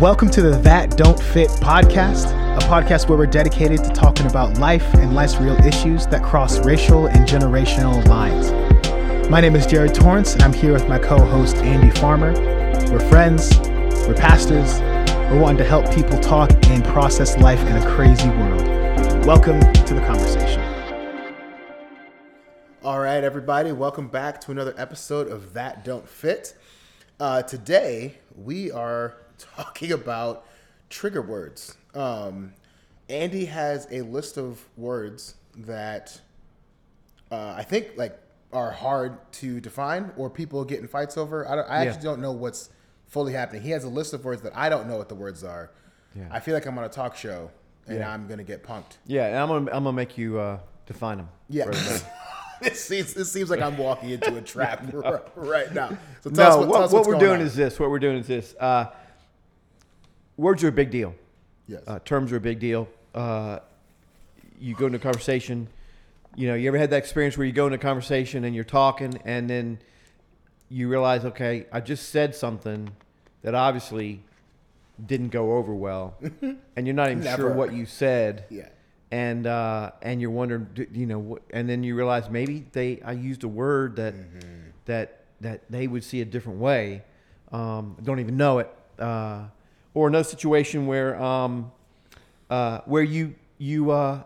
Welcome to the That Don't Fit podcast, a podcast where we're dedicated to talking about life and life's real issues that cross racial and generational lines. My name is Jared Torrance, and I'm here with my co host, Andy Farmer. We're friends, we're pastors, we're wanting to help people talk and process life in a crazy world. Welcome to the conversation. All right, everybody, welcome back to another episode of That Don't Fit. Uh, today, we are talking about trigger words. Um, Andy has a list of words that uh, I think like are hard to define or people get in fights over. I, don't, I Yeah. actually don't know what's fully happening. He has a list of words that I don't know what the words are. Yeah. I feel like I'm on a talk show and Yeah. I'm gonna get punked. Yeah, and I'm gonna I'm gonna make you uh, define them. Yeah. this seems this seems like I'm walking into a trap r- right now. So tell us no, what, what, tell us what we're going doing on. is this. What we're doing is this. Uh, words are a big deal. yes. Uh, terms are a big deal. Uh, you go into a conversation. You know, you ever had that experience where you go into a conversation and you're talking, and then you realize, okay, I just said something that obviously didn't go over well, and you're not even Never. sure what you said. yeah. and uh, and you're wondering, you know, and then you realize maybe they I used a word that that that they would see a different way, um, don't even know it, uh, or another situation where um, uh, where you you uh,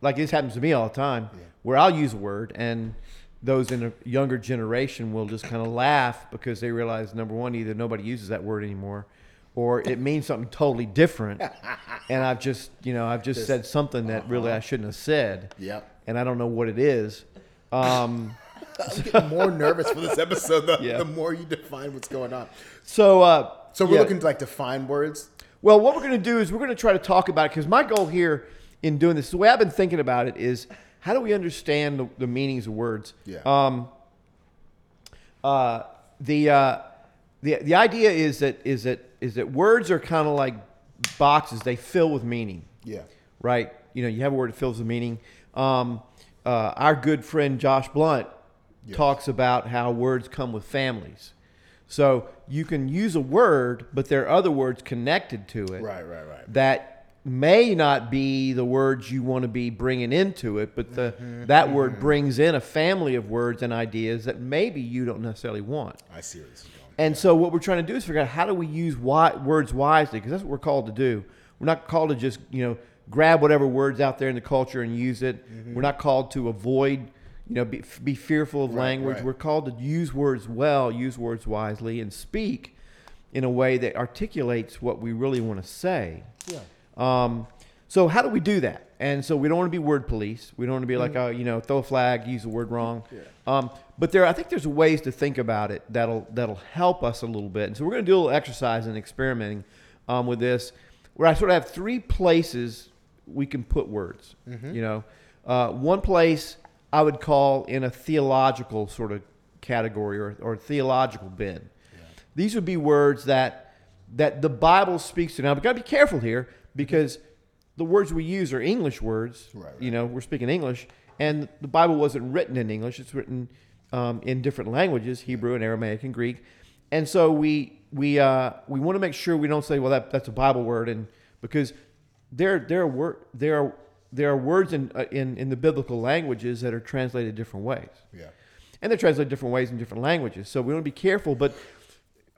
like this happens to me all the time, where I'll use a word and those in a younger generation will just kind of laugh because they realize number one either nobody uses that word anymore or it means something totally different and i've just you know i've just, said something that really i shouldn't have said Yep. and i don't know what it is um, I'm getting more nervous for this episode the, Yeah. the more you define what's going on. so uh, So we're yeah. looking to like define words. Well, what we're going to do is we're going to try to talk about it because my goal here in doing this, the way I've been thinking about it is how do we understand the, the meanings of words? Yeah. Um, uh, the, uh, the the idea is that is that is that words are kind of like boxes; they fill with meaning Yeah. right? You know, you have a word that fills a meaning. Um, uh, our good friend Josh Blount Yes. talks about how words come with families. So you can use a word, but there are other words connected to it Right, right, right. that may not be the words you want to be bringing into it, but the mm-hmm, that word mm-hmm. brings in a family of words and ideas that maybe you don't necessarily want. I see where this is going. And so what we're trying to do is figure out how do we use wi- words wisely because that's what we're called to do. We're not called to just you know grab whatever words out there in the culture and use it. Mm-hmm. We're not called to avoid you know be, be fearful of Right, language. right. We're called to use words well, use words wisely, and speak in a way that articulates what we really want to say. Yeah. Um, so how do we do that? And so we don't want to be word police. We don't want to be like, oh, you know, throw a flag, use the word wrong. Um, but there, I think there's ways to think about it that'll that'll help us a little bit. And so we're going to do a little exercise and experimenting um, with this, where I sort of have three places we can put words. You know, uh, one place I would call in a theological sort of category or, or theological bin. These would be words that that the Bible speaks to. Now, we've got to be careful here because the words we use are English words. Right, You know, we're speaking English, and the Bible wasn't written in English. It's written um, in different languages: Hebrew and Aramaic and Greek. And so we we uh, we want to make sure we don't say, "Well, that, that's a Bible word," and because there there are wor- there are there are words in, uh, in in the biblical languages that are translated different ways Yeah. and they're translated different ways in different languages. So we want to be careful. But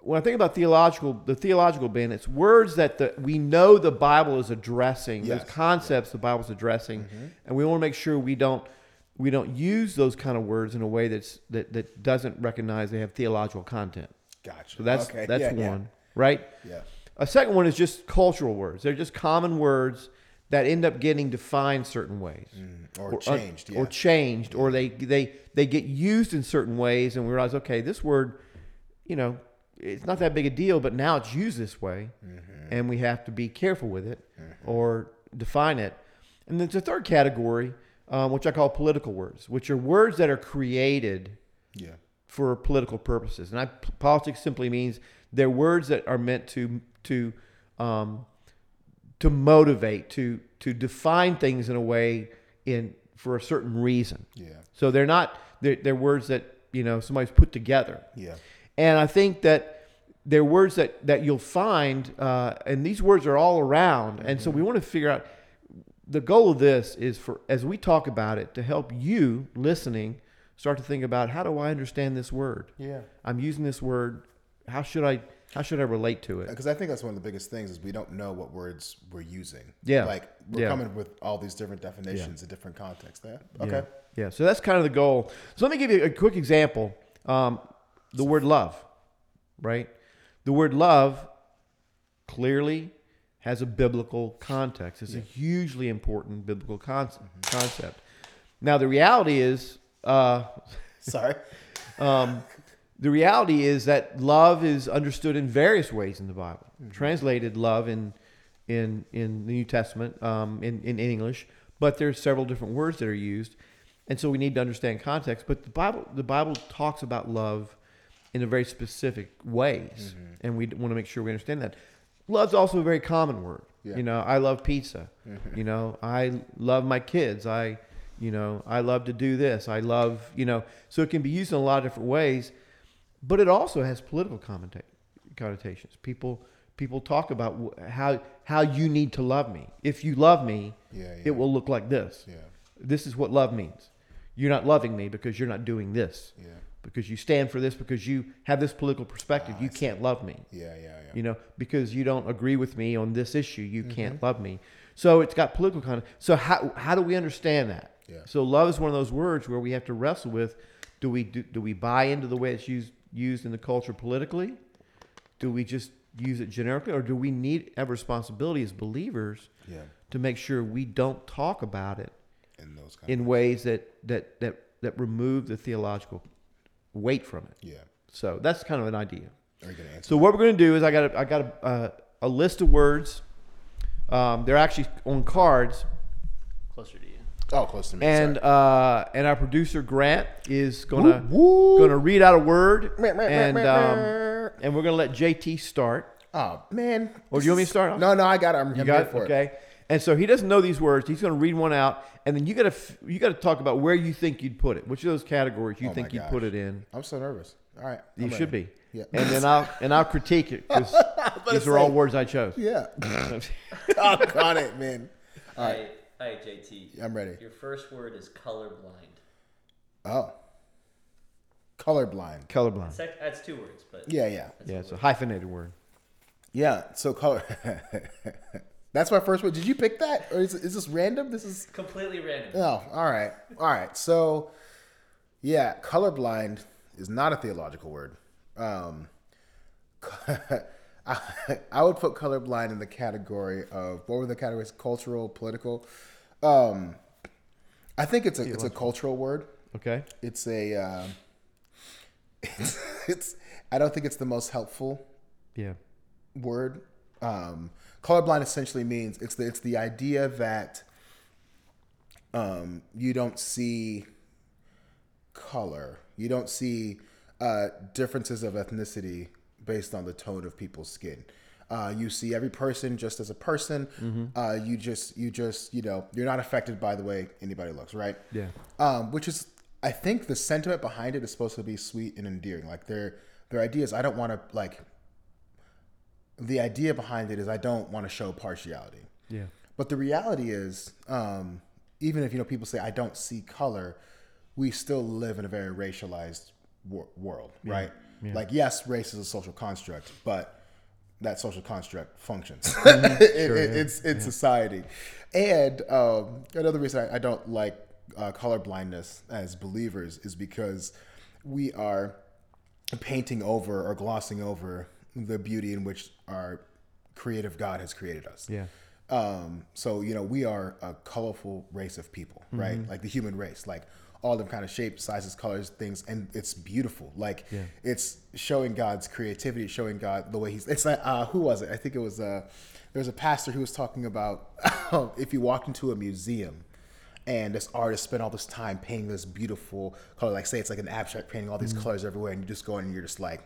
when I think about theological, the theological bin, it's words that the, we know the Bible is addressing, Yes. those concepts the Bible's addressing, and we want to make sure we don't we don't use those kind of words in a way that's that, that doesn't recognize they have theological content. Gotcha. So that's okay. that's yeah, one, right? Yeah. A second one is just cultural words. They're just common words that end up getting defined certain ways Yeah. Or, uh, changed. yeah. or changed, or they they they get used in certain ways, and we realize, okay, this word, you know, it's not that big a deal, but now it's used this way, Mm-hmm. and we have to be careful with it or define it. And then there's a third category, um, which I call political words, which are words that are created yeah. for political purposes. And I, politics simply means they're words that are meant to to um, to motivate, to to define things in a way in for a certain reason. Yeah. So they're not they're, they're words that you know somebody's put together. Yeah. And I think that they're words that that you'll find, uh, and these words are all around. And so we Mm-hmm. want to figure out. The goal of this is for as we talk about it to help you listening start to think about how do I understand this word. Yeah. I'm using this word. How should I how should I relate to it? Because I think that's one of the biggest things is we don't know what words we're using. Yeah. Like we're Yeah. coming with all these different definitions in different contexts. Yeah. Yeah. Okay. Yeah. So that's kind of the goal. So let me give you a quick example. Um, the word love, right? The word love clearly has a biblical context. It's a hugely important biblical con- concept. Now, the reality is, uh, Sorry. um, the reality is that love is understood in various ways in the Bible. Mm-hmm. Translated love in in in the New Testament um, in in English, but there's several different words that are used, and so we need to understand context. But the Bible the Bible talks about love in a very specific ways, mm-hmm. and we want to make sure we understand that. Love's also a very common word. Yeah. You know, I love pizza. Mm-hmm. You know, I love my kids. I, you know, I love to do this. I love, you know, so it can be used in a lot of different ways, but it also has political connotations. People people talk about how how you need to love me. If you love me, Yeah, yeah. it will look like this. Yeah. This is what love means. You're not loving me because you're not doing this. Yeah. Because you stand for this because you have this political perspective. Ah, you I can't love me Yeah. Yeah. Yeah. you know because you don't agree with me on this issue you Mm-hmm. can't love me so it's got political content so how, how do we understand that Yeah. so love is one of those words where we have to wrestle with do we do, do we buy into the way it's used used in the culture politically do we just use it generically or do we need have responsibility as believers Yeah. to make sure we don't talk about it In those kind in ways that that that that remove the theological weight from it Yeah. so that's kind of an idea Are you answer? so what we're going to do is I got a, I got a, uh, a list of words. Um, they're actually on cards, Closer to you. Oh, close to me. and uh, and our producer Grant is gonna Woo, woo. gonna read out a word, Meh, meh, meh, and meh, um, meh. and we're gonna let JT start. oh man. Or do you want me to start? No, no, I got it. I'm, You I'm got here it, for it. okay. And so he doesn't know these words. He's going to read one out, and then you got to you got to talk about where you think you'd put it. Which of those categories you Oh think you'd put it in? I'm so nervous. All right. You I'm should ready. be. Yeah. And then I'll and I'll critique it because these are all words I chose. Yeah. oh, got it, man. All right. All right, JT. I'm ready. Your first word is colorblind. Oh. Colorblind. Colorblind. Sec- that's two words, but Yeah, yeah. Yeah, a it's a hyphenated word. Yeah. So color. That's my first word. Did you pick that, or is, is this random? This is. completely random. Oh, all right, all right. So, yeah, colorblind is not a theological word. Um, I, I would put colorblind in the category of what were the categories? Cultural, political. Um, I think it's a it's a cultural word. Okay. It's a. Um, it's, it's. I don't think it's the most helpful Yeah. word. Um, colorblind essentially means it's the it's the idea that um, you don't see color, you don't see uh, differences of ethnicity based on the tone of people's skin. Uh, you see every person just as a person. Uh, you just you just you know you're not affected by the way anybody looks, right? Yeah. um, which is I think the sentiment behind it is supposed to be sweet and endearing. Like their their ideas, I don't want to like. The idea behind it is I don't want to show partiality, Yeah. but the reality is, um, even if you know people say I don't see color, we still live in a very racialized wor- world, right? Like yes, race is a social construct, but that social construct functions Mm-hmm. in, in, in, in society. And um, another reason I, I don't like uh, color blindness as believers is because we are painting over or glossing over the beauty in which our creative God has created us. Yeah. Um, so you know, we are a colorful race of people, right? Like the human race, like all them kind of shapes, sizes, colors, things, and it's beautiful. Like Yeah. it's showing God's creativity, showing God the way He's. It's like uh, who was it? I think it was uh, there was a pastor who was talking about if you walked into a museum and this artist spent all this time painting this beautiful color, like say it's like an abstract painting, all these colors everywhere, and you just go in and you're just like,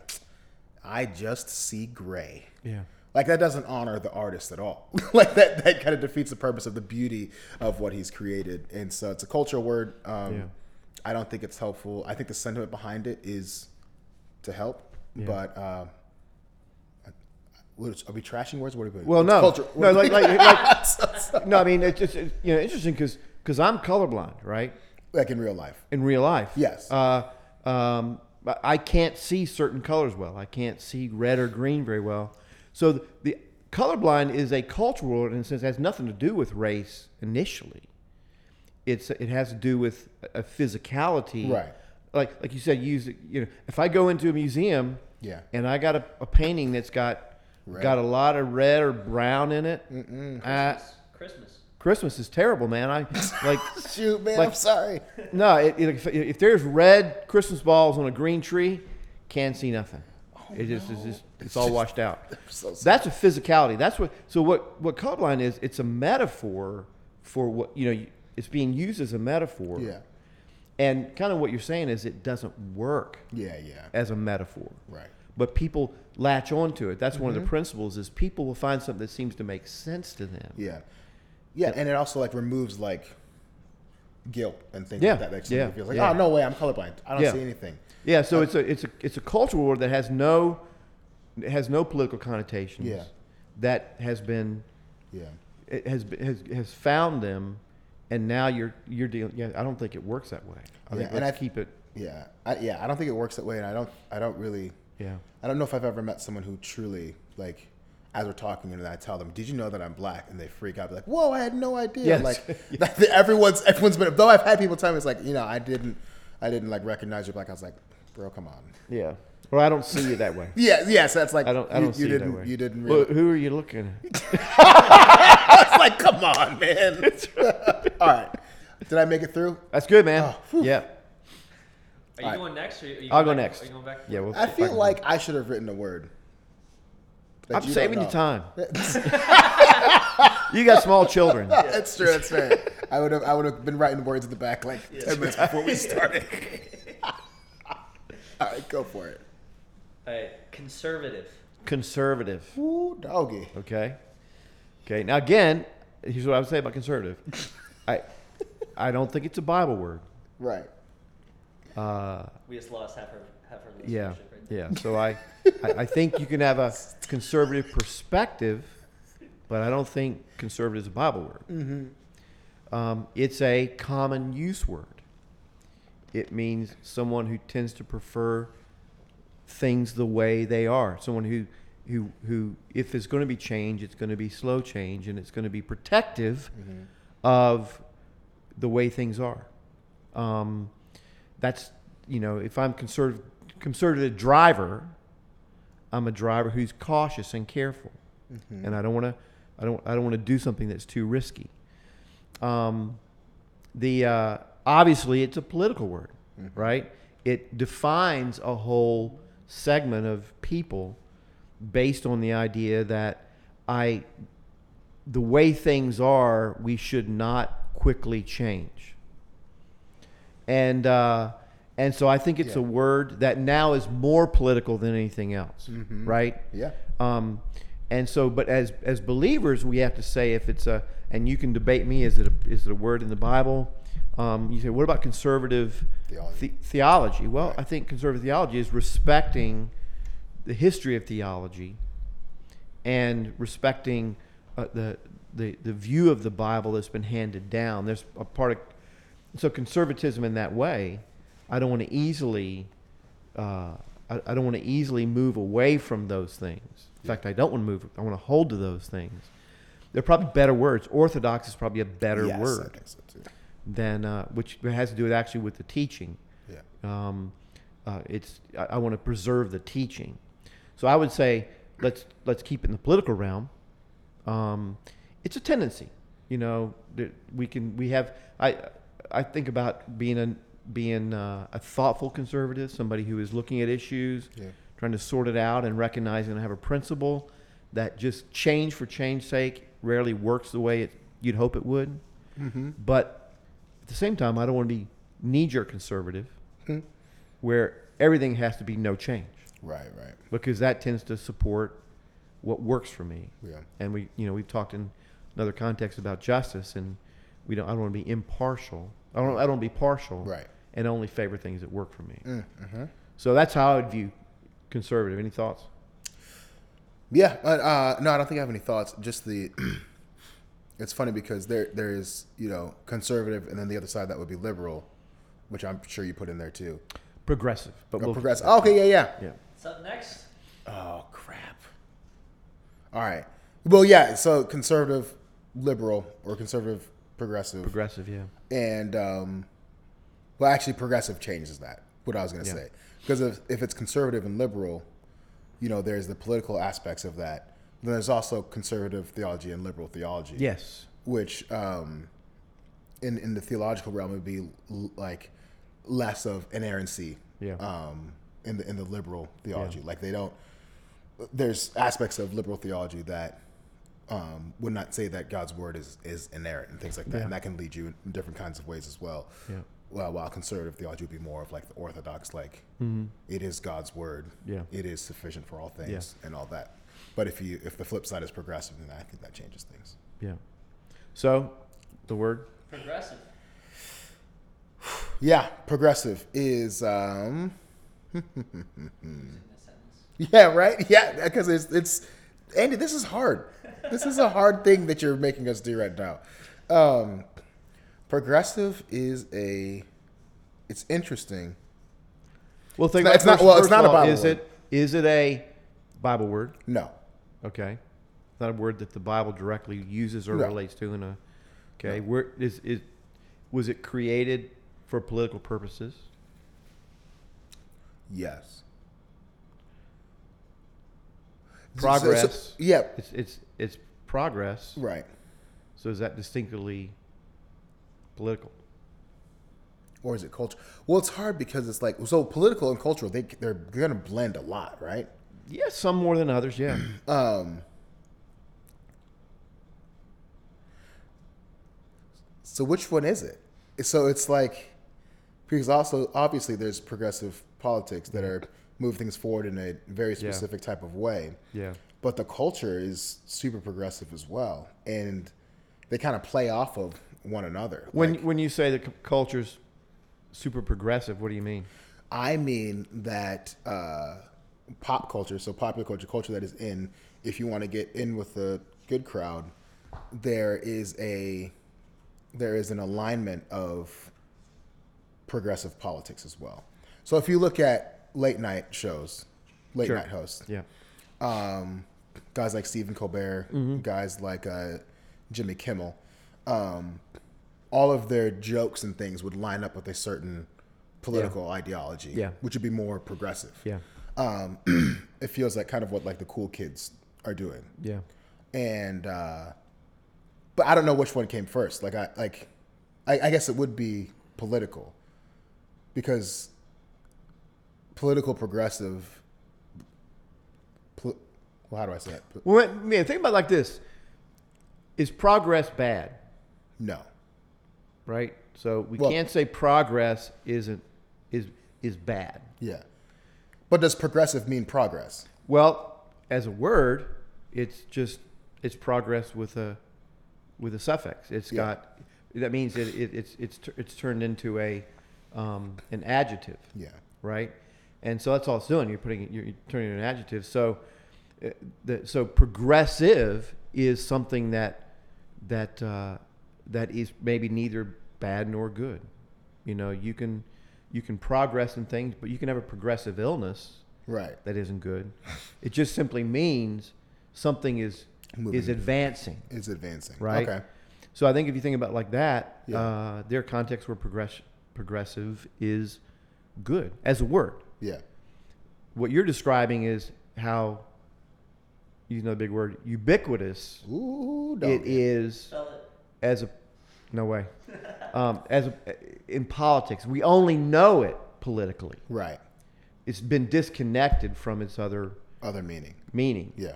I just see gray. Yeah. Like that doesn't honor the artist at all. like that that kind of defeats the purpose of the beauty of what he's created. And so it's a cultural word. Um, Yeah. I don't think it's helpful. I think the sentiment behind it is to help, Yeah. but uh, are we trashing words? What are we? Well, no, culture- no, like, like, like no. I mean, it's just it's, you know interesting because because I'm colorblind, right? like in real life. In real life, Yes. Uh, um, I can't see certain colors well. I can't see red or green very well. So the, the colorblind is a cultural word in a sense it has nothing to do with race initially. It's it has to do with a physicality, Right. Like like you said, use you know if I go into a museum, Yeah. and I got a, a painting that's got Red. got a lot of red or brown in it. Uh, Christmas. Christmas is terrible, man. I like Shoot, man, Like- I'm sorry. no. It, it, if, if there's red Christmas balls on a green tree, can't see nothing. it just is just it's all washed out. So. That's a physicality. That's what. So what what colorblind is? It's a metaphor for what you know. It's being used as a metaphor. Yeah. And kind of what you're saying is it doesn't work Yeah, yeah. as a metaphor. Right. But people latch onto it. That's one of Mm-hmm. the principles is people will find something that seems to make sense to them. Yeah. Yeah, and it also like removes like guilt and things Yeah, like that. Somebody yeah, feels like, yeah. oh no way, I'm colorblind. I don't Yeah. see anything. Yeah, so it's a it's a it's a cultural word that has no has no political connotations. Yeah. That has been Yeah. it has has has found them and now you're you're dealing yeah, I don't think it works that way. I Yeah, think and I- keep it Yeah. I, yeah, I don't think it works that way and I don't I don't really yeah. I don't know if I've ever met someone who truly like as we're talking and I tell them, "Did you know that I'm black?" and they freak out, like, "Whoa, I had no idea!" Yes. Like that- everyone's everyone's been. Though I've had people tell me it's like, you know, I didn't, I didn't like recognize you black. I was like, bro, come on. Yeah. Well, I don't see you that way. Yeah, yes, that's like I don't I you, don't you see you didn't that way. you didn't Well, who are you looking at? It's like, come on, man. All right, did I make it through? That's good, man. Oh, yeah. Are you Alright. going next? Or are you I'll go back- next. Are you going back? Yeah, we'll I feel can- like I should have written a word. I'm you saving you time. You got small children. That's true. That's fair. I would have. I would have been writing words in the back like ten minutes before we started. All right, go for it. All right. Conservative. Conservative. Ooh, doggy. Okay. Okay. Now again, here's what I would say about conservative. I I don't think it's a Bible word. Right. Uh, We just lost half our half our yeah. right. Yeah. So I, I I think you can have a conservative perspective, but I don't think conservative is a Bible word. Mm-hmm. Um, it's a common use word. It means someone who tends to prefer things the way they are. Someone who, who, who, if there's going to be change, it's going to be slow change, and it's going to be protective Mm-hmm. of the way things are. Um, that's you know, if I'm conservative, conservative driver, I'm a driver who's cautious and careful, Mm-hmm. and I don't want to, I don't, I don't want to do something that's too risky. Um, the uh, obviously it's a political word, right? It defines a whole segment of people based on the idea that I, the way things are, we should not quickly change. And uh, and so I think it's Yeah. a word that now is more political than anything else, right? Yeah. Um, and so, but as as believers, we have to say if it's a, and you can debate me, is it a, is it a word in the Bible? Um, you say, what about conservative Theology. the- theology? Well, I think conservative theology is respecting the history of theology and respecting uh, the, the the view of the Bible that's been handed down. There's a part of so conservatism in that way. I don't want to easily. Uh, I, I don't want to easily move away from those things. In fact, I don't want to move. I want to hold to those things. They're probably better words. Orthodox is probably a better yes, word so too. than uh, which has to do with actually with the teaching. Yeah. Um, uh, it's I, I want to preserve the teaching, so I would say let's let's keep it in the political realm. Um, it's a tendency, you know. that We can we have I I think about being a being uh, a thoughtful conservative, somebody who is looking at issues, Yeah. trying to sort it out, and recognizing and have a principle that just change for change's sake rarely works the way it, you'd hope it would. Mm-hmm. But at the same time, I don't want to be knee jerk conservative Hmm. where everything has to be no change Right. Right. because that tends to support what works for me. Yeah. And we, you know, we've talked in another context about justice, and we don't. I don't want to be impartial. I don't. I don't be partial. Right. And only favor things that work for me. Mm-hmm. So that's how I would view conservative. Any thoughts? Yeah, uh, no, I don't think I have any thoughts. Just the, it's funny because there there is you know conservative, and then the other side that would be liberal, which I'm sure you put in there too. Progressive, but Oh, we'll progressive. Oh, okay, yeah, yeah. Yeah. What's up next? Oh crap. All right. Well, yeah. So conservative, liberal, or conservative, progressive, Progressive, yeah. and um, well, actually, progressive changes that. What I was going to Yeah. say, because if, if it's conservative and liberal, you know, there's the political aspects of that. Then there's also conservative theology and liberal theology. Yes. Which, um, in in the theological realm, would be l- like less of inerrancy. Yeah. Um, in the in the liberal theology, Yeah. like they don't. There's aspects of liberal theology that um, would not say that God's word is is inerrant and things like that, Yeah. and that can lead you in different kinds of ways as well. Yeah. Well, while conservative theology would be more of like the orthodox, like it is God's word. Mm-hmm. Yeah. It is sufficient for all things and all that. But if you if the flip side is progressive, then I think that changes things. Yeah. So, the word Progressive. Yeah, progressive is um In a sentence. yeah, right? Yeah, because it's it's Andy, this is hard. This is a hard thing that you're making us do right now. Um progressive is a it's interesting. Well, think not- about it's not- first- well, it's not a Bible Is word. it is it a Bible word? No. Okay, it's not a word that the Bible directly uses or No. relates to. In a okay, where is it? Was it created for political purposes? Yes. Progress. So- so- yeah, It's it's it's progress. right. So is that distinctly political? Or is it culture? Well, it's hard because it's like so political and cultural. They they're going to blend a lot, right? Yeah, some more than others. Yeah. Um, so which one is it? So it's like because also obviously there's progressive politics that are move things forward in a very Yeah. specific type of way. Yeah. But the culture is super progressive as well, and they kind of play off of one another. When Like, when you say the c- culture's super progressive, what do you mean? I mean that uh, pop culture, so popular culture, culture that is in, if you want to get in with the good crowd, there is a there is an alignment of progressive politics as well. So if you look at late night shows, late Sure. night hosts, Yeah. um, guys like Stephen Colbert, Mm-hmm. guys like uh, Jimmy Kimmel, um, all of their jokes and things would line up with a certain political ideology, Yeah. which would be more progressive. Yeah. Um, it feels like kind of what like the cool kids are doing, Yeah. and uh, but I don't know which one came first. Like I like, I, I guess it would be political, because political progressive. Pol- well, how do I say it? Well, man, think about it like this: Is progress bad? No. Right. So we Well- can't say progress isn't is is bad. Yeah. But does progressive mean progress? Well, as a word, it's just it's progress with a with a suffix. It's Yeah. got that means it, it, it's it's it's turned into a um, an adjective, Yeah. right? And so that's all it's doing. You're putting you're you're turning it into an adjective. So uh, the, so progressive is something that that uh, that is maybe neither bad nor good. You know, you can you can progress in things, but you can have a progressive illness Right. that isn't good. It just simply means something is Moving. is advancing, It's advancing. right? Okay. So I think if you think about it like that, Yeah. uh, their context where progress, progressive is good as a word. Yeah. What you're describing is how, using another big word, ubiquitous Ooh, it dog. is it. as a, no way, um, as a, in politics. We only know it politically. Right. It's been disconnected from its other Other meaning. meaning. Yeah.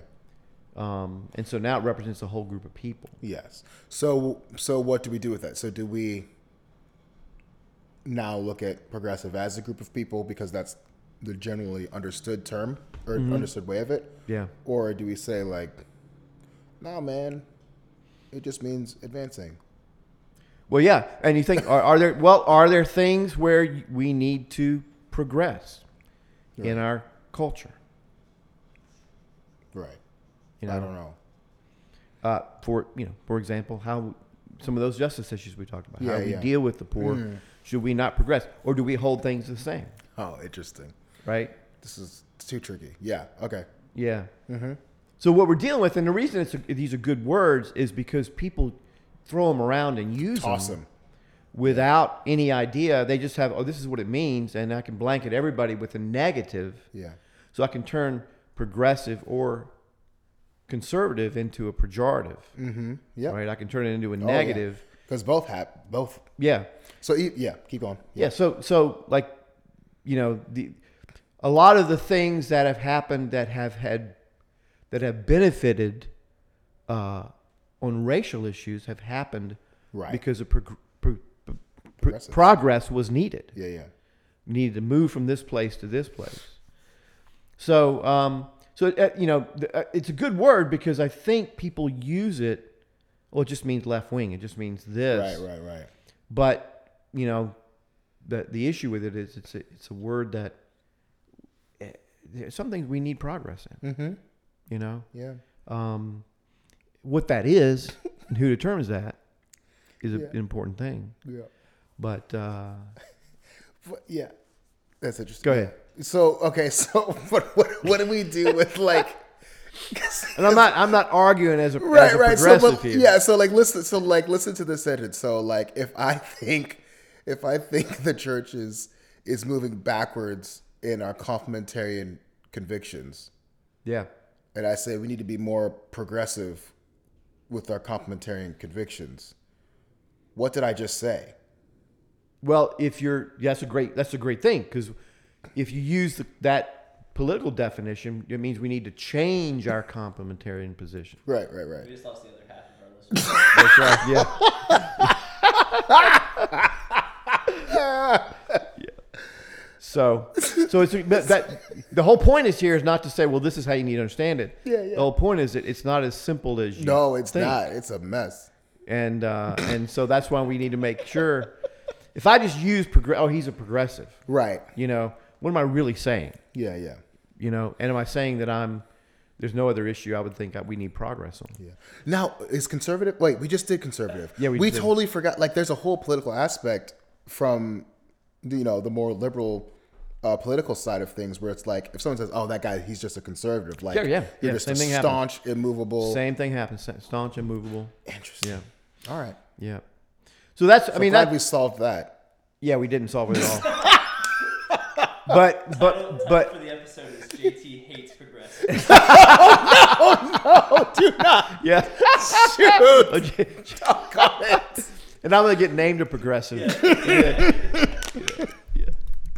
Um, and so now it represents a whole group of people. Yes. So so what do we do with that? So do we now look at progressive as a group of people because that's the generally understood term or Mm-hmm. understood way of it? Yeah. Or do we say like, no, man, it just means advancing? Well, yeah. And you think, are, are there, well, are there things where we need to progress in our culture? Right. You know, I don't know. Uh, for you know, for example, how some of those justice issues we talked about, how Yeah, do we yeah. deal with the poor? Mm. Should we not progress, or do we hold things the same? Oh, interesting. Right? This is too tricky. Yeah. Okay. Yeah. So what we're dealing with, and the reason it's a, these are good words, is because people throw them around and use them Awesome. without any idea. They just have, oh, this is what it means, and I can blanket everybody with a negative, Yeah. so I can turn progressive or conservative into a pejorative. Mm-hmm. Yeah. Right? I can turn it into a Oh, yeah. negative. Because both have both. yeah. So yeah, keep going. Yeah. So so like, you know, the a lot of the things that have happened that have had that have benefited uh, on racial issues have happened Right. because of prog- pro- pro- progress was needed. Yeah. Yeah. Needed to move from this place to this place. So um, so uh, you know, uh, it's a good word because I think people use it. Well, it just means left wing. It just means this. Right. Right. Right. But you know, the the issue with it is it's a, it's a word that some things we need progress in. Mm-hmm. You know, Yeah. um, what that is and who determines that is a, Yeah. an important thing. Yeah. But uh, But, yeah. That's interesting. Go ahead. So okay. So what what what do we do with like? and I'm not I'm not arguing as a, as right a right so progressive but, yeah so like listen so like listen to this sentence so like if i think if i think the church is is moving backwards in our complementarian convictions yeah. and i say we need to be more progressive with our complementarian convictions what did i just say Well, if you're that's a great that's a great thing because if you use the, that political definition, it means we need to change our complementarian position. right right right We just lost the other half of our listeners. That's right. Yeah. So, so it's but that the whole point is here is not to say, well, this is how you need to understand it. Yeah, yeah. The whole point is that it's not as simple as you. no it's think. not it's a mess And uh, and so that's why we need to make sure. If I just use progress, oh, he's a progressive. right You know, what am I really saying? yeah yeah You know, and am I saying that I'm? There's no other issue I would think that we need progress on. Yeah. Now, is conservative? Wait, we just did conservative. Yeah, we we did. totally forgot. Like, there's a whole political aspect from, the, you know, the more liberal uh, political side of things, where it's like if someone says, "Oh, that guy, he's just a conservative," like, Yeah, yeah, you're yeah, just same a thing happens. staunch, immovable. Same thing happens. Staunch, immovable. Interesting. Yeah, All right. yeah. So that's. I I mean, glad that, we solved that. Yeah, we didn't solve it at all. but but but for the episode is JT hates progressives. Oh no, no, progressive. yeah. Shoot. Okay. Comments. And I'm gonna get named a progressive.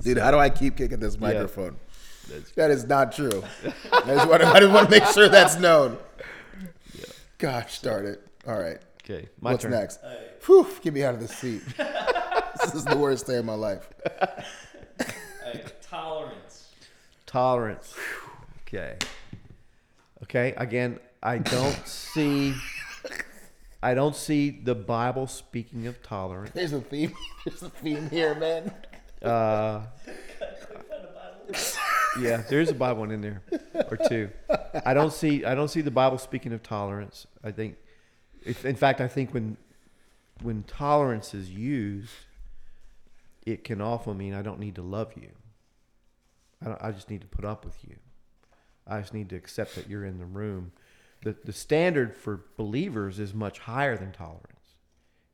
Dude, how do I keep kicking this microphone? That is not true. I just want to, I just want to make sure that's known. Gosh darn it. All right. Okay, my What's turn. next? Whew, get me out of this seat. this is the worst day of my life. Alright, tolerance. Tolerance. Okay. Okay. Again, I don't see. I don't see the Bible speaking of tolerance. There's a theme. There's a theme here, man. Uh, yeah, there's a Bible one in there or two. I don't see. I don't see the Bible speaking of tolerance. I think, if, in fact, I think when when tolerance is used, it can often mean I don't need to love you. I, don't, I just need to put up with you. I just need to accept that you're in the room. The, the standard for believers is much higher than tolerance.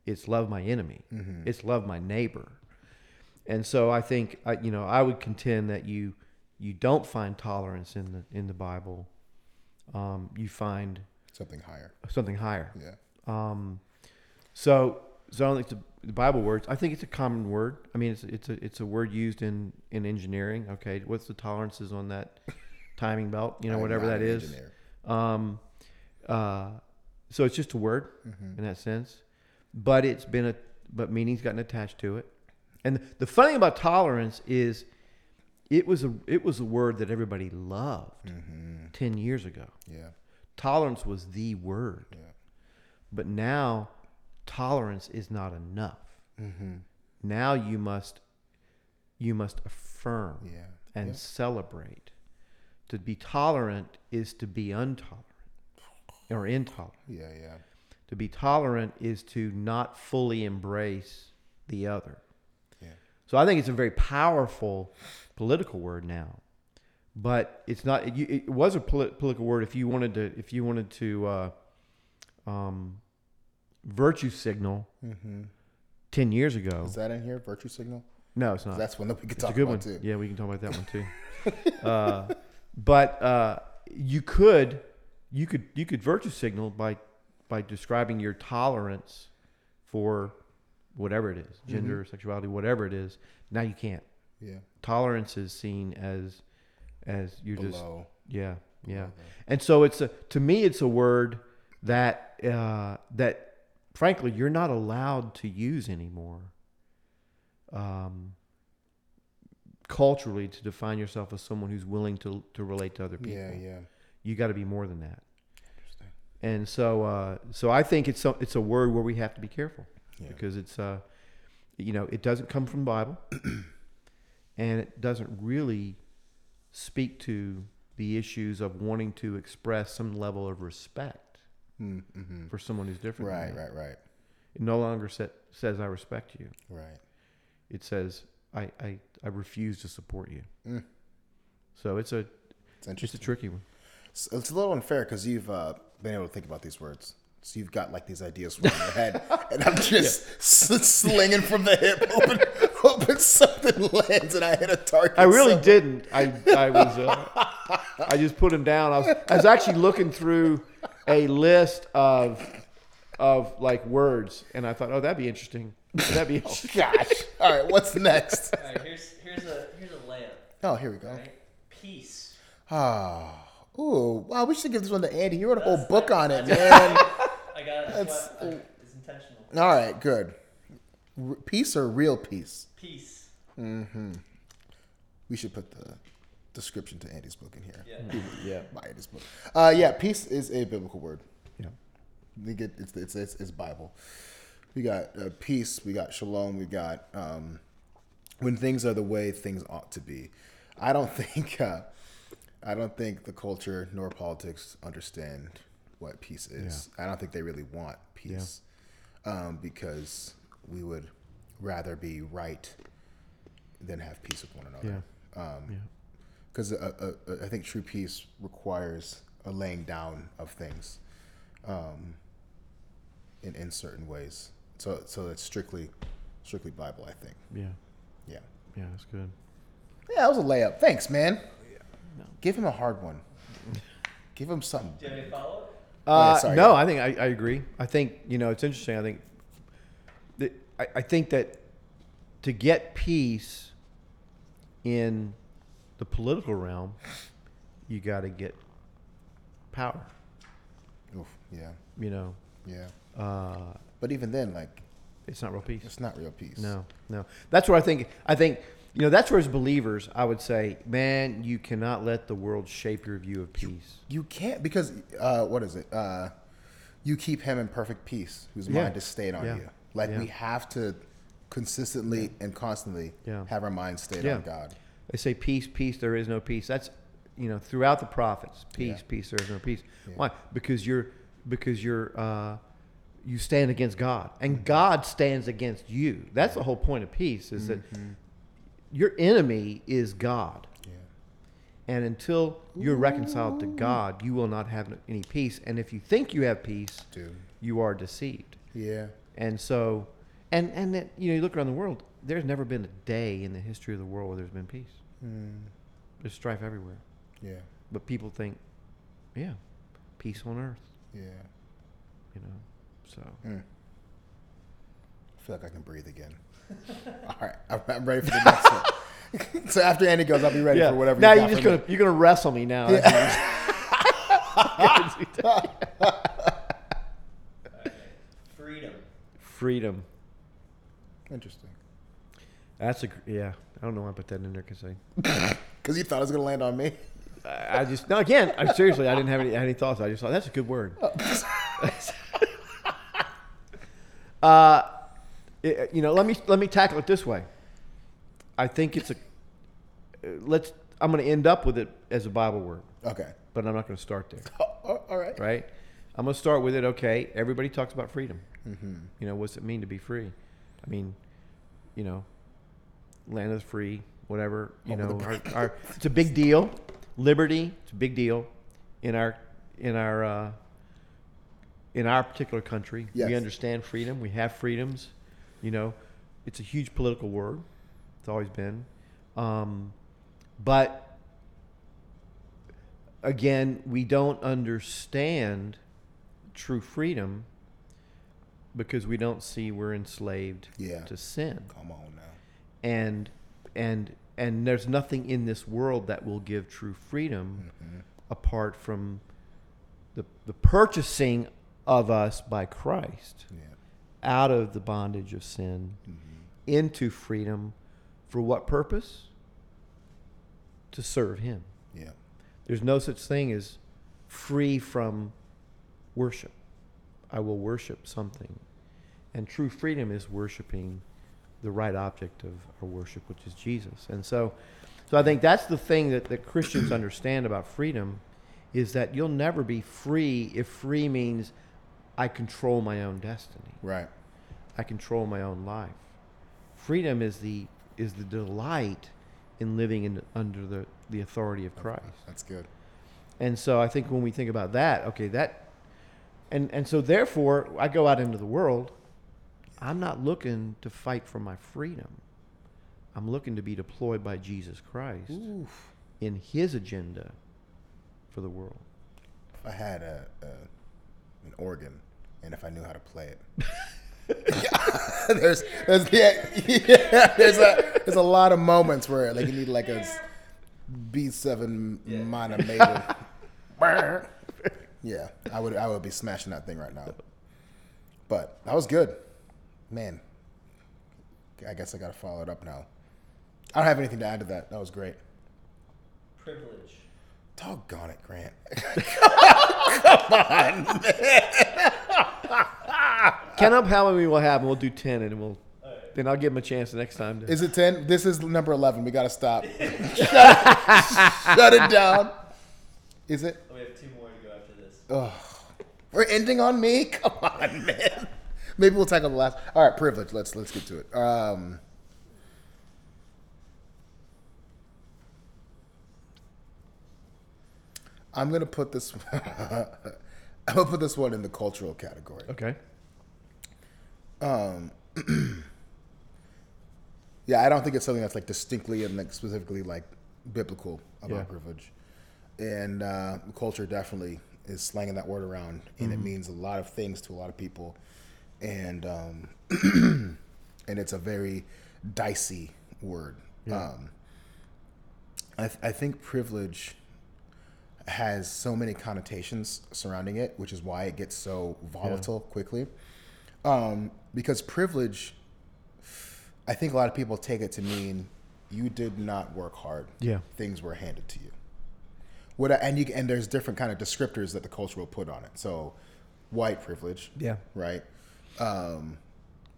It's love my enemy. It's love my neighbor. And so I think I, you know I would contend that you you don't find tolerance in the in the Bible. Um, you find Something higher. something higher. Yeah. Um, so so I don't think the, the Bible words. I think it's a common word. I mean, it's it's a it's a word used in in engineering. Okay, what's the tolerances on that timing belt? You know, whatever that is. engineer. Um, uh, so it's just a word Mm-hmm. in that sense, but it's been a but meaning's gotten attached to it. And the funny thing about tolerance is, it was a it was a word that everybody loved Mm-hmm. ten years ago. Yeah. Tolerance was the word, Yeah. but now tolerance is not enough. Mm-hmm. Now you must you must affirm Yeah. and Yeah. celebrate. To be tolerant is to be intolerant. or intolerant. Yeah, yeah. To be tolerant is to not fully embrace the other. So I think it's a very powerful political word now, but it's not. It, it was a polit- political word if you wanted to. If you wanted to uh, um, virtue signal Mm-hmm. ten years ago. Is that in here? Virtue signal? no, it's not. That's one that we could It's a good about one. too. Yeah, we can talk about that one too. uh, but uh, you could, you could, you could virtue signal by by describing your tolerance for whatever it is, Mm-hmm. gender, sexuality, whatever it is. Now you can't. Yeah. Tolerance is seen as as you're just yeah, yeah. Below And so it's a to me it's a word that uh, that frankly you're not allowed to use anymore. Um, culturally, to define yourself as someone who's willing to to relate to other people, Yeah, yeah. you got to be more than that. Interesting. And so, uh, so I think it's a, it's a word where we have to be careful Yeah. because it's, uh, you know, it doesn't come from the Bible, and it doesn't really speak to the issues of wanting to express some level of respect Mm-hmm. for someone who's different. Right, right, right, It no longer sa- says I respect you. right. It says I, I, I refuse to support you. Mm. So it's a It's it's a tricky one. It's, it's a little unfair because you've uh, been able to think about these words. So you've got like these ideas from your head, and I'm just s- slinging from the hip, hoping, hoping something lands and I hit a target. I really somewhere. didn't. I I was uh, I just put him down. I was I was actually looking through a list of of like words, and I thought, oh, that'd be interesting. That'd be interesting. Gosh. All right, what's next? All right, here's here's a here's a layup. Oh, here we go. Right? Peace. Oh, ooh, wow. We should give this one to Andy. He wrote a whole book on it, man. I got it. That's- That's what, I, it's intentional. All right, good. R- peace or real peace? Peace. Mm-hmm. We should put the description to Andy's book in here. Yeah. Yeah, By Andy's book. Uh, yeah, peace is a biblical word. yeah, We get it's it's it's, it's Bible. We got uh, peace. We got shalom. We got um, when things are the way things ought to be. I don't think uh, I don't think the culture nor politics understand what peace is. I don't think they really want peace um, because we would rather be right than have peace with one another. Um, yeah. because uh, uh, I think true peace requires a laying down of things, um, in in certain ways. So so it's strictly strictly Bible, I think. yeah, Yeah, yeah. That's good. yeah, that was a layup. Thanks, man. No. Give him a hard one. Give him something. Do you have any follow up? Uh, sorry, no, I think I, I agree. I think you know it's interesting. I think that I, I think that to get peace in the political realm, you got to get power. Oof, yeah, You know, yeah. uh, But even then, like, it's not real peace. it's not real peace. No, no. That's where I think. I think you know that's where as believers, I would say, man, you cannot let the world shape your view of peace. You can't because uh, what is it? Uh, you keep him in perfect peace, whose Yeah. mind is stayed on Yeah. you. Like Yeah. we have to consistently and constantly have our mind stayed on God. They say peace, peace. There is no peace. That's you know throughout the prophets, peace, peace. There is no peace. Why? Because you're because you're uh, you stand against God, Mm-hmm. and God stands against you. That's the whole point of peace. Is that Mm-hmm. Your enemy is God. Yeah. And until you're reconciled to God, you will not have any peace. And if you think you have peace, Dude. you are deceived. Yeah. And so, and and that, you know, you look around the world. There's never been a day in the history of the world where there's been peace. Mm, There's strife everywhere. yeah. But people think, yeah, peace on earth. Yeah. You know, so Mm. I feel like I can breathe again. All right. I'm, I'm ready for the next one. so after Andy goes, I'll be ready for whatever Now you you're got just gonna you're gonna wrestle me now. Okay. Freedom. Freedom. Interesting. That's a yeah. I don't know why I put that in there because I Because you thought it was going to land on me. I I just no again. I seriously I didn't have any any thoughts. I just thought that's a good word. uh, it- you know, let me let me tackle it this way. I think it's a uh, let's. I'm going to end up with it as a Bible word, Okay. but I'm not going to start there, Oh, all right. right? I'm going to start with it. Okay, everybody talks about freedom. Mm-hmm. You know, what's it mean to be free? I mean, you know, land of the free, whatever. You Over know, our, our, it's a big deal. Liberty, it's a big deal in our in our uh, in our particular country. Yes. We understand freedom. We have freedoms. You know, it's a huge political word. It's always been, um, but again, we don't understand true freedom because we don't see we're enslaved Yeah. to sin Come on now. and and and there's nothing in this world that will give true freedom Mm-hmm. apart from the the purchasing of us by Christ Yeah. Out of the bondage of sin mm-hmm. into freedom for what purpose to serve him Yeah. there's no such thing as free from worship. I will worship something. And true freedom is worshiping the right object of our worship, which is Jesus. And so, so I think that's the thing that, that Christians understand about freedom is that you'll never be free if free means I control my own destiny. Right. I control my own life. Freedom is the is the delight in living in, under the, the authority of Christ. That's good. And so I think when we think about that, okay, that, and and so therefore I go out into the world. I'm not looking to fight for my freedom. I'm looking to be deployed by Jesus Christ Oof. in His agenda for the world. I had a, a an organ and if I knew how to play it. there's there's yeah, yeah, there's a there's a lot of moments where like you need like a B seven minor major. yeah, I would I would be smashing that thing right now. But that was good, man. I guess I gotta follow it up now. I don't have anything to add to that. That was great. Privilege. Doggone it, Grant. Come on. Count up how many we'll have, and we'll do ten, and we'll. Then I'll give him a chance the next time. To, Is it 10? This is number 11. We got to stop. shut, it, shut it down. Is it? Oh, we have two more to go after this. Ugh. We're ending on me? Come on, man. Maybe we'll tackle the last. All right, privilege. Let's let's get to it. Um, I'm gonna put this. I'm gonna put this one in the cultural category. okay. Yeah, I don't think it's something that's like distinctly and like specifically like biblical about Yeah. privilege. And uh, culture definitely is slanging that word around, and it means a lot of things to a lot of people, and um, and it's a very dicey word. Um, I, th- I think privilege has so many connotations surrounding it, which is why it gets so volatile quickly. Um, because privilege, I think a lot of people take it to mean you did not work hard. Yeah. things were handed to you. What I, and you and there's different kind of descriptors that the culture will put on it. So, white privilege. Yeah. Right. Um,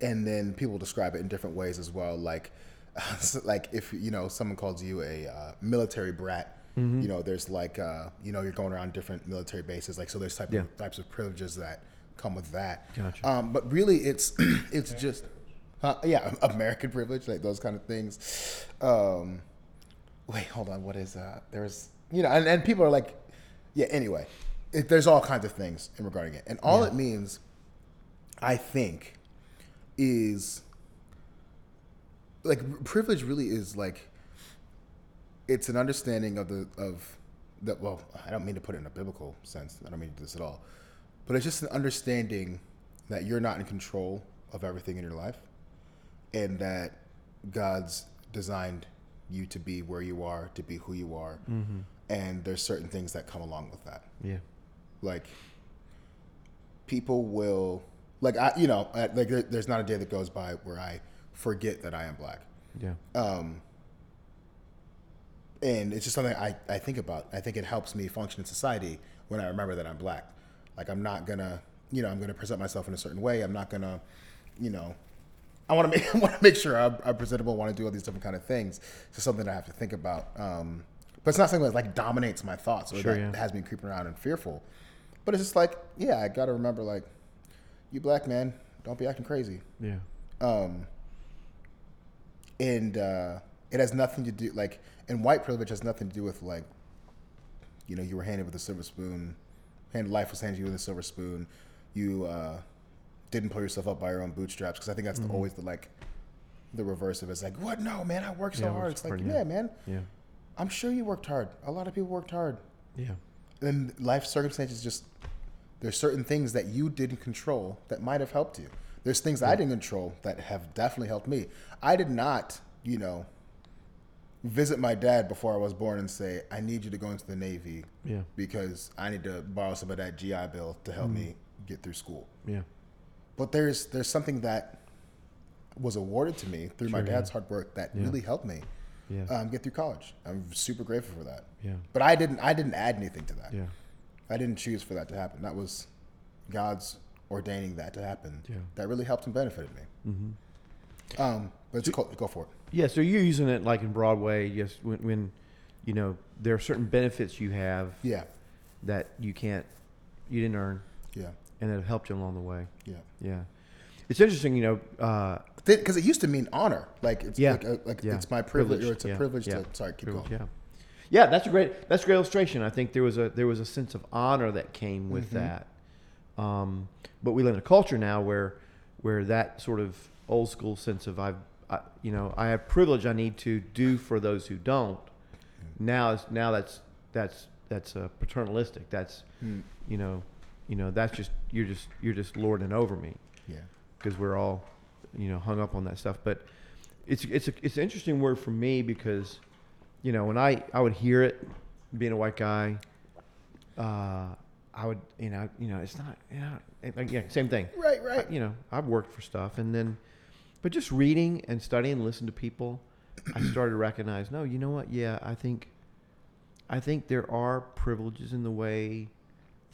and then people describe it in different ways as well. Like, like if you know someone calls you a uh, military brat, Mm-hmm. you know, there's like uh, you know you're going around different military bases. Like so, there's type Yeah. of, types of privileges that come with that. Gotcha. Um, but really, it's it's just uh, yeah, American privilege, like those kind of things. Um, wait, hold on. What is uh? There's you know, and, and people are like, yeah. Anyway, it, there's all kinds of things in regarding it, and all it means, I think, is like privilege really is like it's an understanding of the of that well i don't mean to put it in a biblical sense. I don't mean to do this at all. But it's just an understanding that you're not in control of everything in your life and that god's designed you to be where you are to be who you are. And there's certain things that come along with that. Yeah. like people will like i you know like there, there's not a day that goes by where i forget that i am black. Yeah. um, and it's just something I, I think about. I think it helps me function in society when I remember that I'm black. Like I'm not gonna, you know, I'm gonna present myself in a certain way. I'm not gonna, you know, I want to make I want to make sure I'm, I'm presentable. Want to do all these different kind of things. It's just something I have to think about. Um, but it's not something that like dominates my thoughts or Sure, that yeah. has me creeping around and fearful. But it's just like, yeah, I got to remember, like, you black man, don't be acting crazy. Yeah. Um, and uh, it has nothing to do like, and white privilege has nothing to do with like, you know, you were handed with a silver spoon, and life was handed you with a silver spoon. You uh, didn't pull yourself up by your own bootstraps because I think that's the, always the like, the reverse of it. It's like, what? No, man, I worked so Yeah, hard. It's like, yeah. yeah. man, Yeah. I'm sure you worked hard. A lot of people worked hard. Yeah. And life circumstances just there's certain things that you didn't control that might have helped you. There's things I didn't control that have definitely helped me. I did not, you know, visit my dad before I was born and say, "I need you to go into the Navy Yeah. because I need to borrow some of that GI Bill to help me get through school." Yeah. But there's there's something that was awarded to me through my Sure, yeah. dad's hard work that Yeah. really helped me Yeah. um, get through college. I'm super grateful for that. Yeah. But I didn't I didn't add anything to that. Yeah. I didn't choose for that to happen. That was God's ordaining that to happen. Yeah. That really helped and benefited me. Mm-hmm. Um, but it's cool. Go for it. Yeah, so you're using it like in Broadway, yes, when, when you know there are certain benefits you have Yeah. that you can't, you didn't earn, Yeah. and it helped you along the way. Yeah. Yeah, it's interesting, you know. Uh, Because it used to mean honor. Like it's Yeah. like, a, like Yeah. it's my privilege, or it's a yeah, privilege yeah. to. Sorry, keep privilege, going. yeah, yeah, that's a great that's a great illustration. I think there was a there was a sense of honor that came with Mm-hmm. that. Um, but we live in a culture now where where that sort of old school sense of I've I, you know I have privilege I need to do for those who don't. Now now that's that's that's uh, paternalistic. That's Hmm. you know you know that's just you're just you're just lording over me Yeah. because we're all, you know, hung up on that stuff. But it's it's a, it's an interesting word for me because, you know, when I I would hear it, being a white guy, uh, I would you know you know it's not you know like, yeah same thing. Right. Right. I- you know I've worked for stuff and then, but just reading and studying, and listening to people, I started to recognize no, you know what? Yeah, I think, I think there are privileges in the way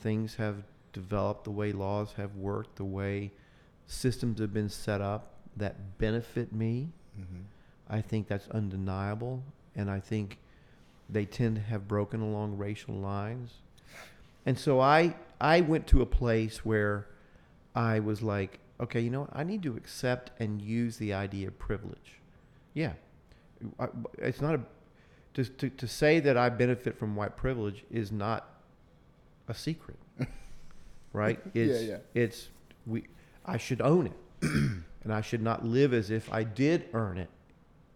things have developed, the way laws have worked, the way systems have been set up that benefit me. Mhm. I think that's undeniable, and I think they tend to have broken along racial lines. And so I I went to a place where I was like, okay, you know what? I need to accept and use the idea of privilege. Yeah, I, it's not a to, to to say that I benefit from white privilege is not a secret, right? Yeah, It's, yeah. It's we. I should own it, and I should not live as if I did earn it,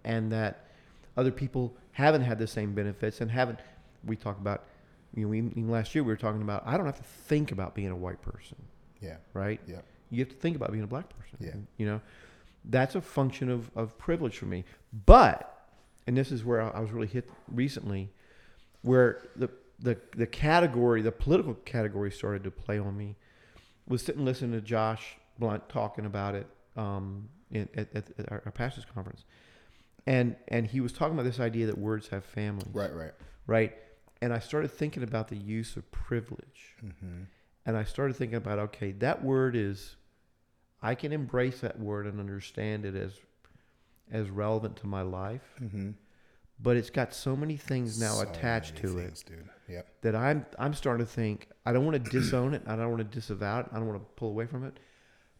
and that other people haven't had the same benefits and haven't. We talk about, you know, we, last year we were talking about. I don't have to think about being a white person, Yeah. right? Yeah. You have to think about being a black person. Yeah. You know, that's a function of, of privilege for me. But, and this is where I was really hit recently, where the, the, the category, the political category started to play on me, was sitting listening to Josh Blount talking about it um, in, at, at, at our, our pastors conference. And, and he was talking about this idea that words have families Right. Right. right? And I started thinking about the use of privilege. Mm-hmm. And I started thinking about, okay, that word is, I can embrace that word and understand it as, as relevant to my life, Mm-hmm. but it's got so many things now attached to it dude. Yep. that I'm, I'm starting to think, I don't want to disown it. I don't want to disavow it. I don't want to pull away from it,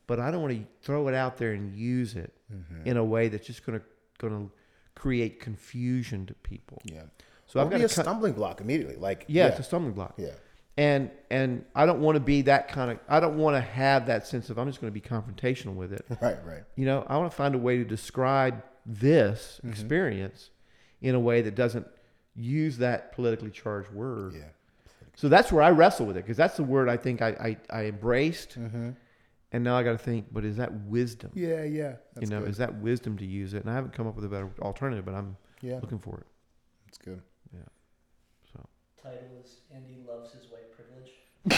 but I don't want to throw it out there and use it Mm-hmm. in a way that's just going to, going to create confusion to people. Yeah. So Or I've got be a stumbling block immediately. Like yeah, yeah. it's a stumbling block. yeah. And and I don't want to be that kind of. I don't want to have that sense of I'm just going to be confrontational with it. Right. Right. You know, I want to find a way to describe this Mm-hmm. experience in a way that doesn't use that politically charged word. Yeah. So that's where I wrestle with it because that's the word I think I I, I embraced, Mm-hmm. and now I got to think. But is that wisdom? Yeah. Yeah. you know, good. is that wisdom to use it? And I haven't come up with a better alternative, but I'm yeah. looking for it. That's good. Yeah. So Title is Andy loves his white privilege.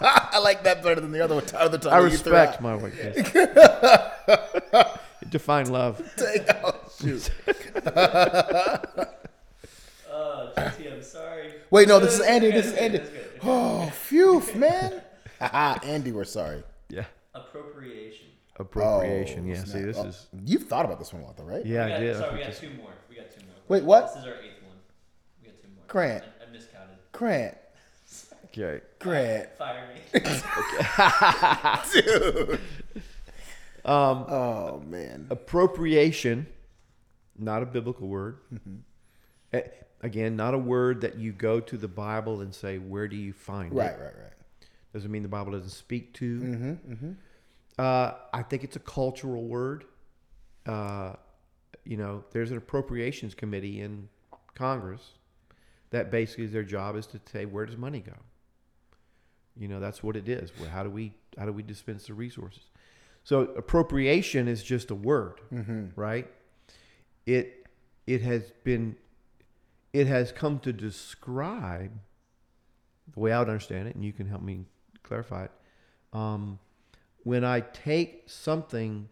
I like that better than the other one. Other I title you threw respect my white kids. Define love. oh, shoot. Uh, oh, GT, I'm sorry. Wait, no, this is Andy. This is Andy. good, that's good. Oh, phew, man. Haha, Andy, we're sorry. Yeah. Appropriation. Appropriation. Oh, yeah. See, this Oh, is. You've thought about this one a lot, though, right? Yeah, we I got, did. I Sorry, we got this- two more. We got two more. Wait, what? This is our eighth one. We got two more. Grant. I, I miscounted. Grant, Okay. Grant, Fire me. dude. Um, Oh man. appropriation, not a biblical word. Mm-hmm. Again, not a word that you go to the Bible and say, "Where do you find Right, it?" Right, right, right. Doesn't mean the Bible doesn't speak to. Mm-hmm, mm-hmm. Uh, I think it's a cultural word. Uh, you know, there's an appropriations committee in Congress that basically their job is to say where does money go. You know, that's what it is. Well, how do we how do we dispense the resources? So appropriation is just a word, right? It it has been it has come to describe the way I would understand it, and you can help me clarify it. Um, when I take something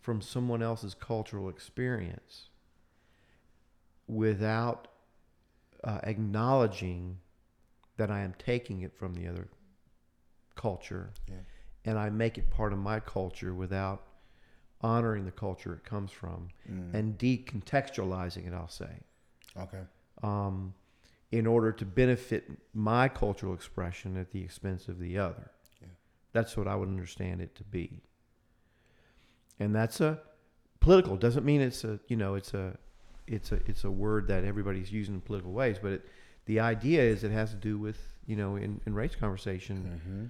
from someone else's cultural experience without uh, acknowledging that I am taking it from the other culture, Yeah. and I make it part of my culture without honoring the culture it comes from Mm. and decontextualizing it, I'll say Okay. um, in order to benefit my cultural expression at the expense of the other. Yeah. That's what I would understand it to be. And that's a political. Doesn't mean it's a you know it's a it's a it's a word that everybody's using in political ways, but it, the idea is it has to do with you know in, in race conversation. Mm-hmm.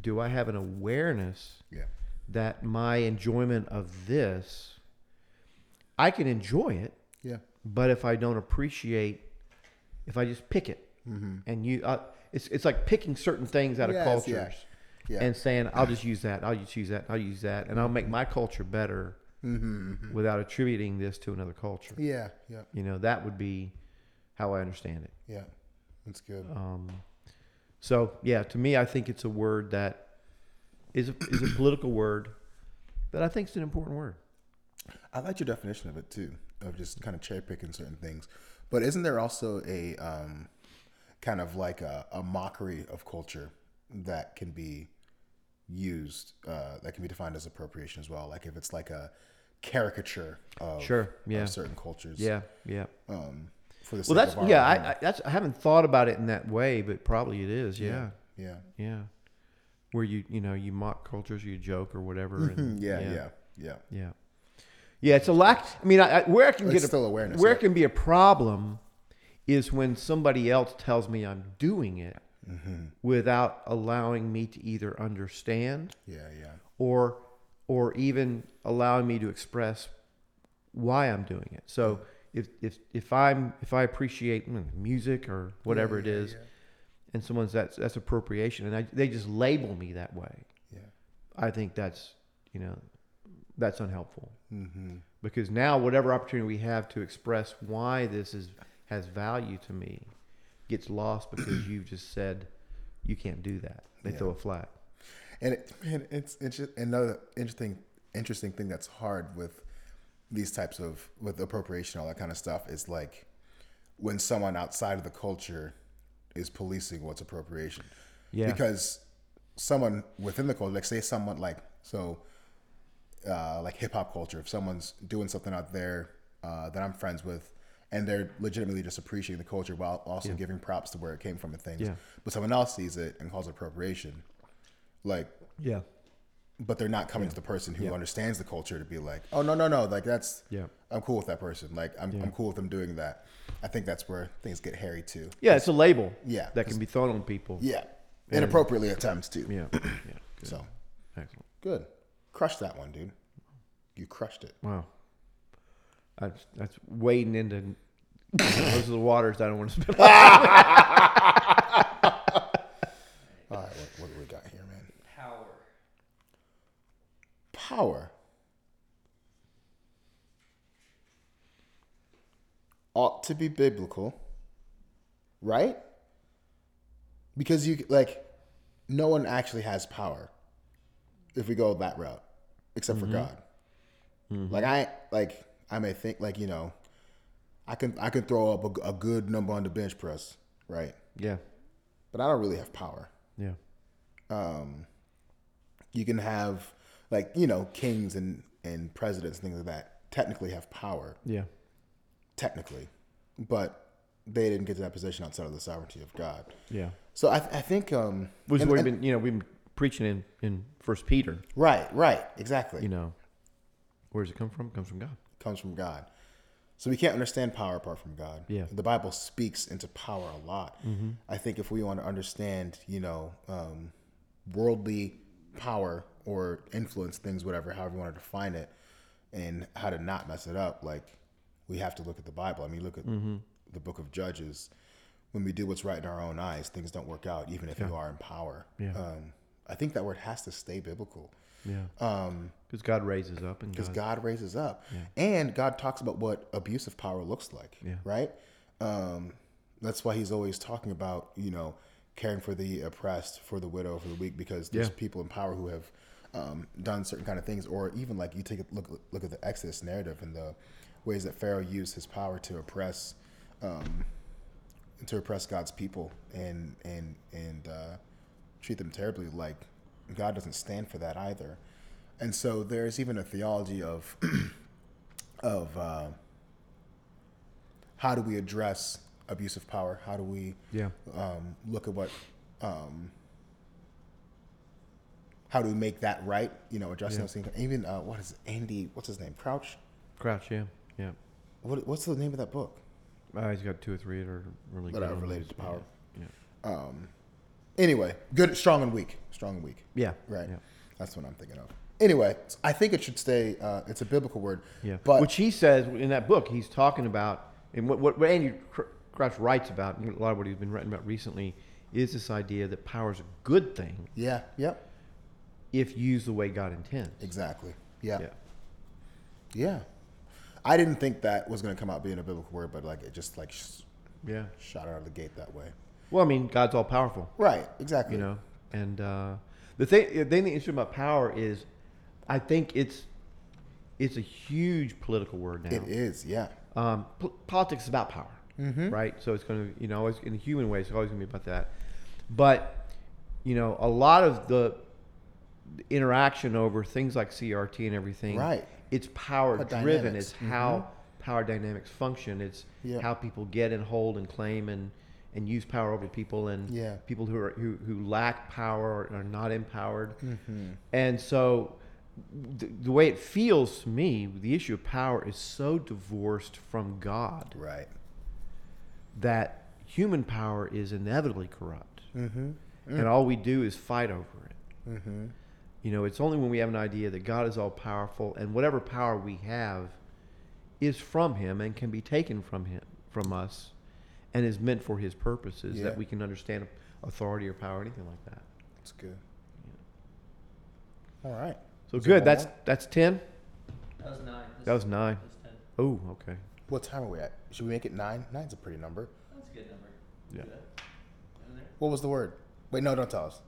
Do I have an awareness Yeah. that my enjoyment of this, I can enjoy it, Yeah. but if I don't appreciate, if I just pick it, Mm-hmm. and you, uh, it's it's like picking certain things out of Yes, cultures yeah. Yeah. and saying, "I'll just use that. I'll just use that. I'll use that, and I'll make my culture better mm-hmm, mm-hmm. without attributing this to another culture." Yeah. Yeah. You know, that would be how I understand it. Yeah. That's good. Um, so yeah, to me, I think it's a word that is a, is a political word, but I think it's an important word. I like your definition of it too, of just kind of cherry picking certain things. But isn't there also a um, kind of like a, a mockery of culture that can be used, uh, that can be defined as appropriation as well? Like if it's like a caricature of, Sure, of certain cultures. Yeah, yeah. Um, for the Well, that's yeah. I, I that's I haven't thought about it in that way, but probably it is. Yeah, yeah. yeah. Where you you know you mock cultures, you joke or whatever. Mhm, And, yeah, yeah, yeah. yeah, yeah. It's a lack. I mean, I, where I can It's get a, still awareness, Where yeah. it can be a problem is when somebody else tells me I'm doing it Mm-hmm. without allowing me to either understand Yeah, yeah. or or even allowing me to express why I'm doing it. So if if if I'm if I appreciate mm, music or whatever Yeah, it is, yeah. and someone's that's that's appropriation, and I, they just label me that way, Yeah. I think that's you know that's unhelpful Mm-hmm. because now whatever opportunity we have to express why this is has value to me gets lost because you've just said you can't do that. They Yeah. throw a flag. And, it, and it's, it's just another interesting interesting thing that's hard with these types of with appropriation all that kind of stuff is like when someone outside of the culture is policing what's appropriation. Yeah. Because someone within the culture, like say someone like so uh, like hip hop culture, if someone's doing something out there uh, that I'm friends with, and they're legitimately just appreciating the culture while also giving props to where it came from and things, Yeah. but someone else sees it and calls it appropriation, like, Yeah. But they're not coming to the person who Yeah. understands the culture to be like, oh no no no, like that's Yeah. I'm cool with that person, like I'm I'm cool with them doing that. I think that's where things get hairy too. Yeah, it's a label. Yeah, that can be thrown on people. Yeah, and inappropriately at times too. yeah, yeah. Good. So Excellent. good, crushed that one, dude. You crushed it. Wow. That's that's wading into those are the waters that I don't want to spend. All right, what, what do we got here, man? Power. Power ought to be biblical, right? Because you like, no one actually has power if we go that route, except for God. Like I like I may think like you know, I can I can throw up a, a good number on the bench press, right? yeah, But I don't really have power. yeah, um, you can have like you know kings and and presidents things like that technically have power yeah, technically but they didn't get to that position outside of the sovereignty of God. Yeah. So I, I think um, Which and- we've been, you know, we've been preaching in in First Peter. right, right, exactly. You know, where does it come from? It comes from God. comes from God. So we can't understand power apart from God. Yeah. The Bible speaks into power a lot. I think if we want to understand, you know, um, worldly power or influence things, whatever, however you want to define it, and how to not mess it up, like we have to look at the Bible. I mean, look at the book of Judges. When we do what's right in our own eyes, things don't work out, even if you are in power. Yeah. Um, I think that word has to stay biblical Yeah. Um, Because God raises up and because God, God raises up, and God talks about what abusive power looks like. Yeah. Right. Um, that's why He's always talking about you know caring for the oppressed, for the widow, for the weak, because there's Yeah. people in power who have um, done certain kind of things, or even like you take a look look at the Exodus narrative and the ways that Pharaoh used his power to oppress. Um, to oppress God's people and and and uh, treat them terribly. Like God doesn't stand for that either. And so there's even a theology of of uh, how do we address abusive power? How do we Yeah. um, look at what um, how do we make that right? You know, addressing Yeah. those things. Even uh, what is it? Andy? What's his name? Crouch. Crouch. Yeah. Yeah. What, what's the name of that book? Uh, he's got two or three that are really That good are related to power. Yeah. Um, anyway, good, strong and weak, strong and weak. Yeah. Right. Yeah. That's what I'm thinking of. Anyway, I think it should stay. Uh, it's a biblical word. Yeah. But Which he says in that book, he's talking about, and what, what, what Andy Crouch writes about, and a lot of what he's been writing about recently, is this idea that power is a good thing yeah. Yep. If used the way God intends. Exactly. Yeah. Yeah. Yeah. I didn't think that was going to come out being a biblical word, but like it just like sh- Yeah. shot out of the gate that way. Well, I mean, God's all powerful, Right. Exactly. you know, and uh, the thing, the thing that's interesting about power is, I think it's, it's a huge political word now. It is. Yeah. um, p- politics is about power, right? So it's going to, you know, always in a human way, it's always going to be about that. But, you know, a lot of the interaction over things like CRT and everything, Right. It's power Power driven. dynamics. It's how power dynamics function. It's Yeah. how people get and hold and claim and and use power over people and Yeah. people who are who, who lack power or are not empowered. Mm-hmm. And so the, the way it feels to me, the issue of power is so divorced from God Right. that human power is inevitably corrupt. Mm-hmm. And all we do is fight over it. You know, it's only when we have an idea that God is all powerful and whatever power we have is from him and can be taken from him from us and is meant for his purposes Yeah. that we can understand authority or power or anything like that. That's good. All right. So Is good. That's more? that's 10. That was nine. This That was 9. Oh, okay. What time are we at? Should we make it nine? Nine's a pretty number. That's a good number. Yeah. Good. In there. What was the word? Wait, no, don't tell us.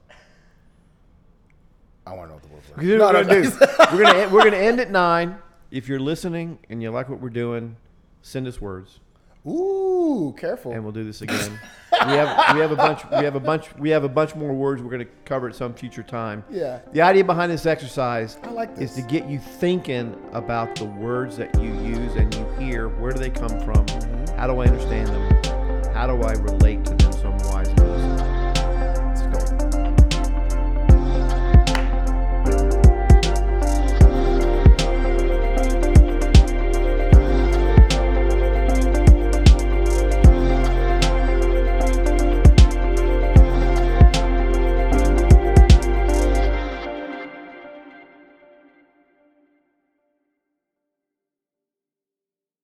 I want to know what the word was. Here's what we're gonna do. we're gonna end, we're gonna end at nine. If you're listening and you like what we're doing, send us words, Ooh, careful. and we'll do this again. we have we have a bunch we have a bunch we have a bunch more words we're gonna cover at some future time. Yeah. The idea behind this exercise I like is this. to get you thinking about the words that you use and you hear. Where do they come from? Mm-hmm. How do I understand them? How do I relate to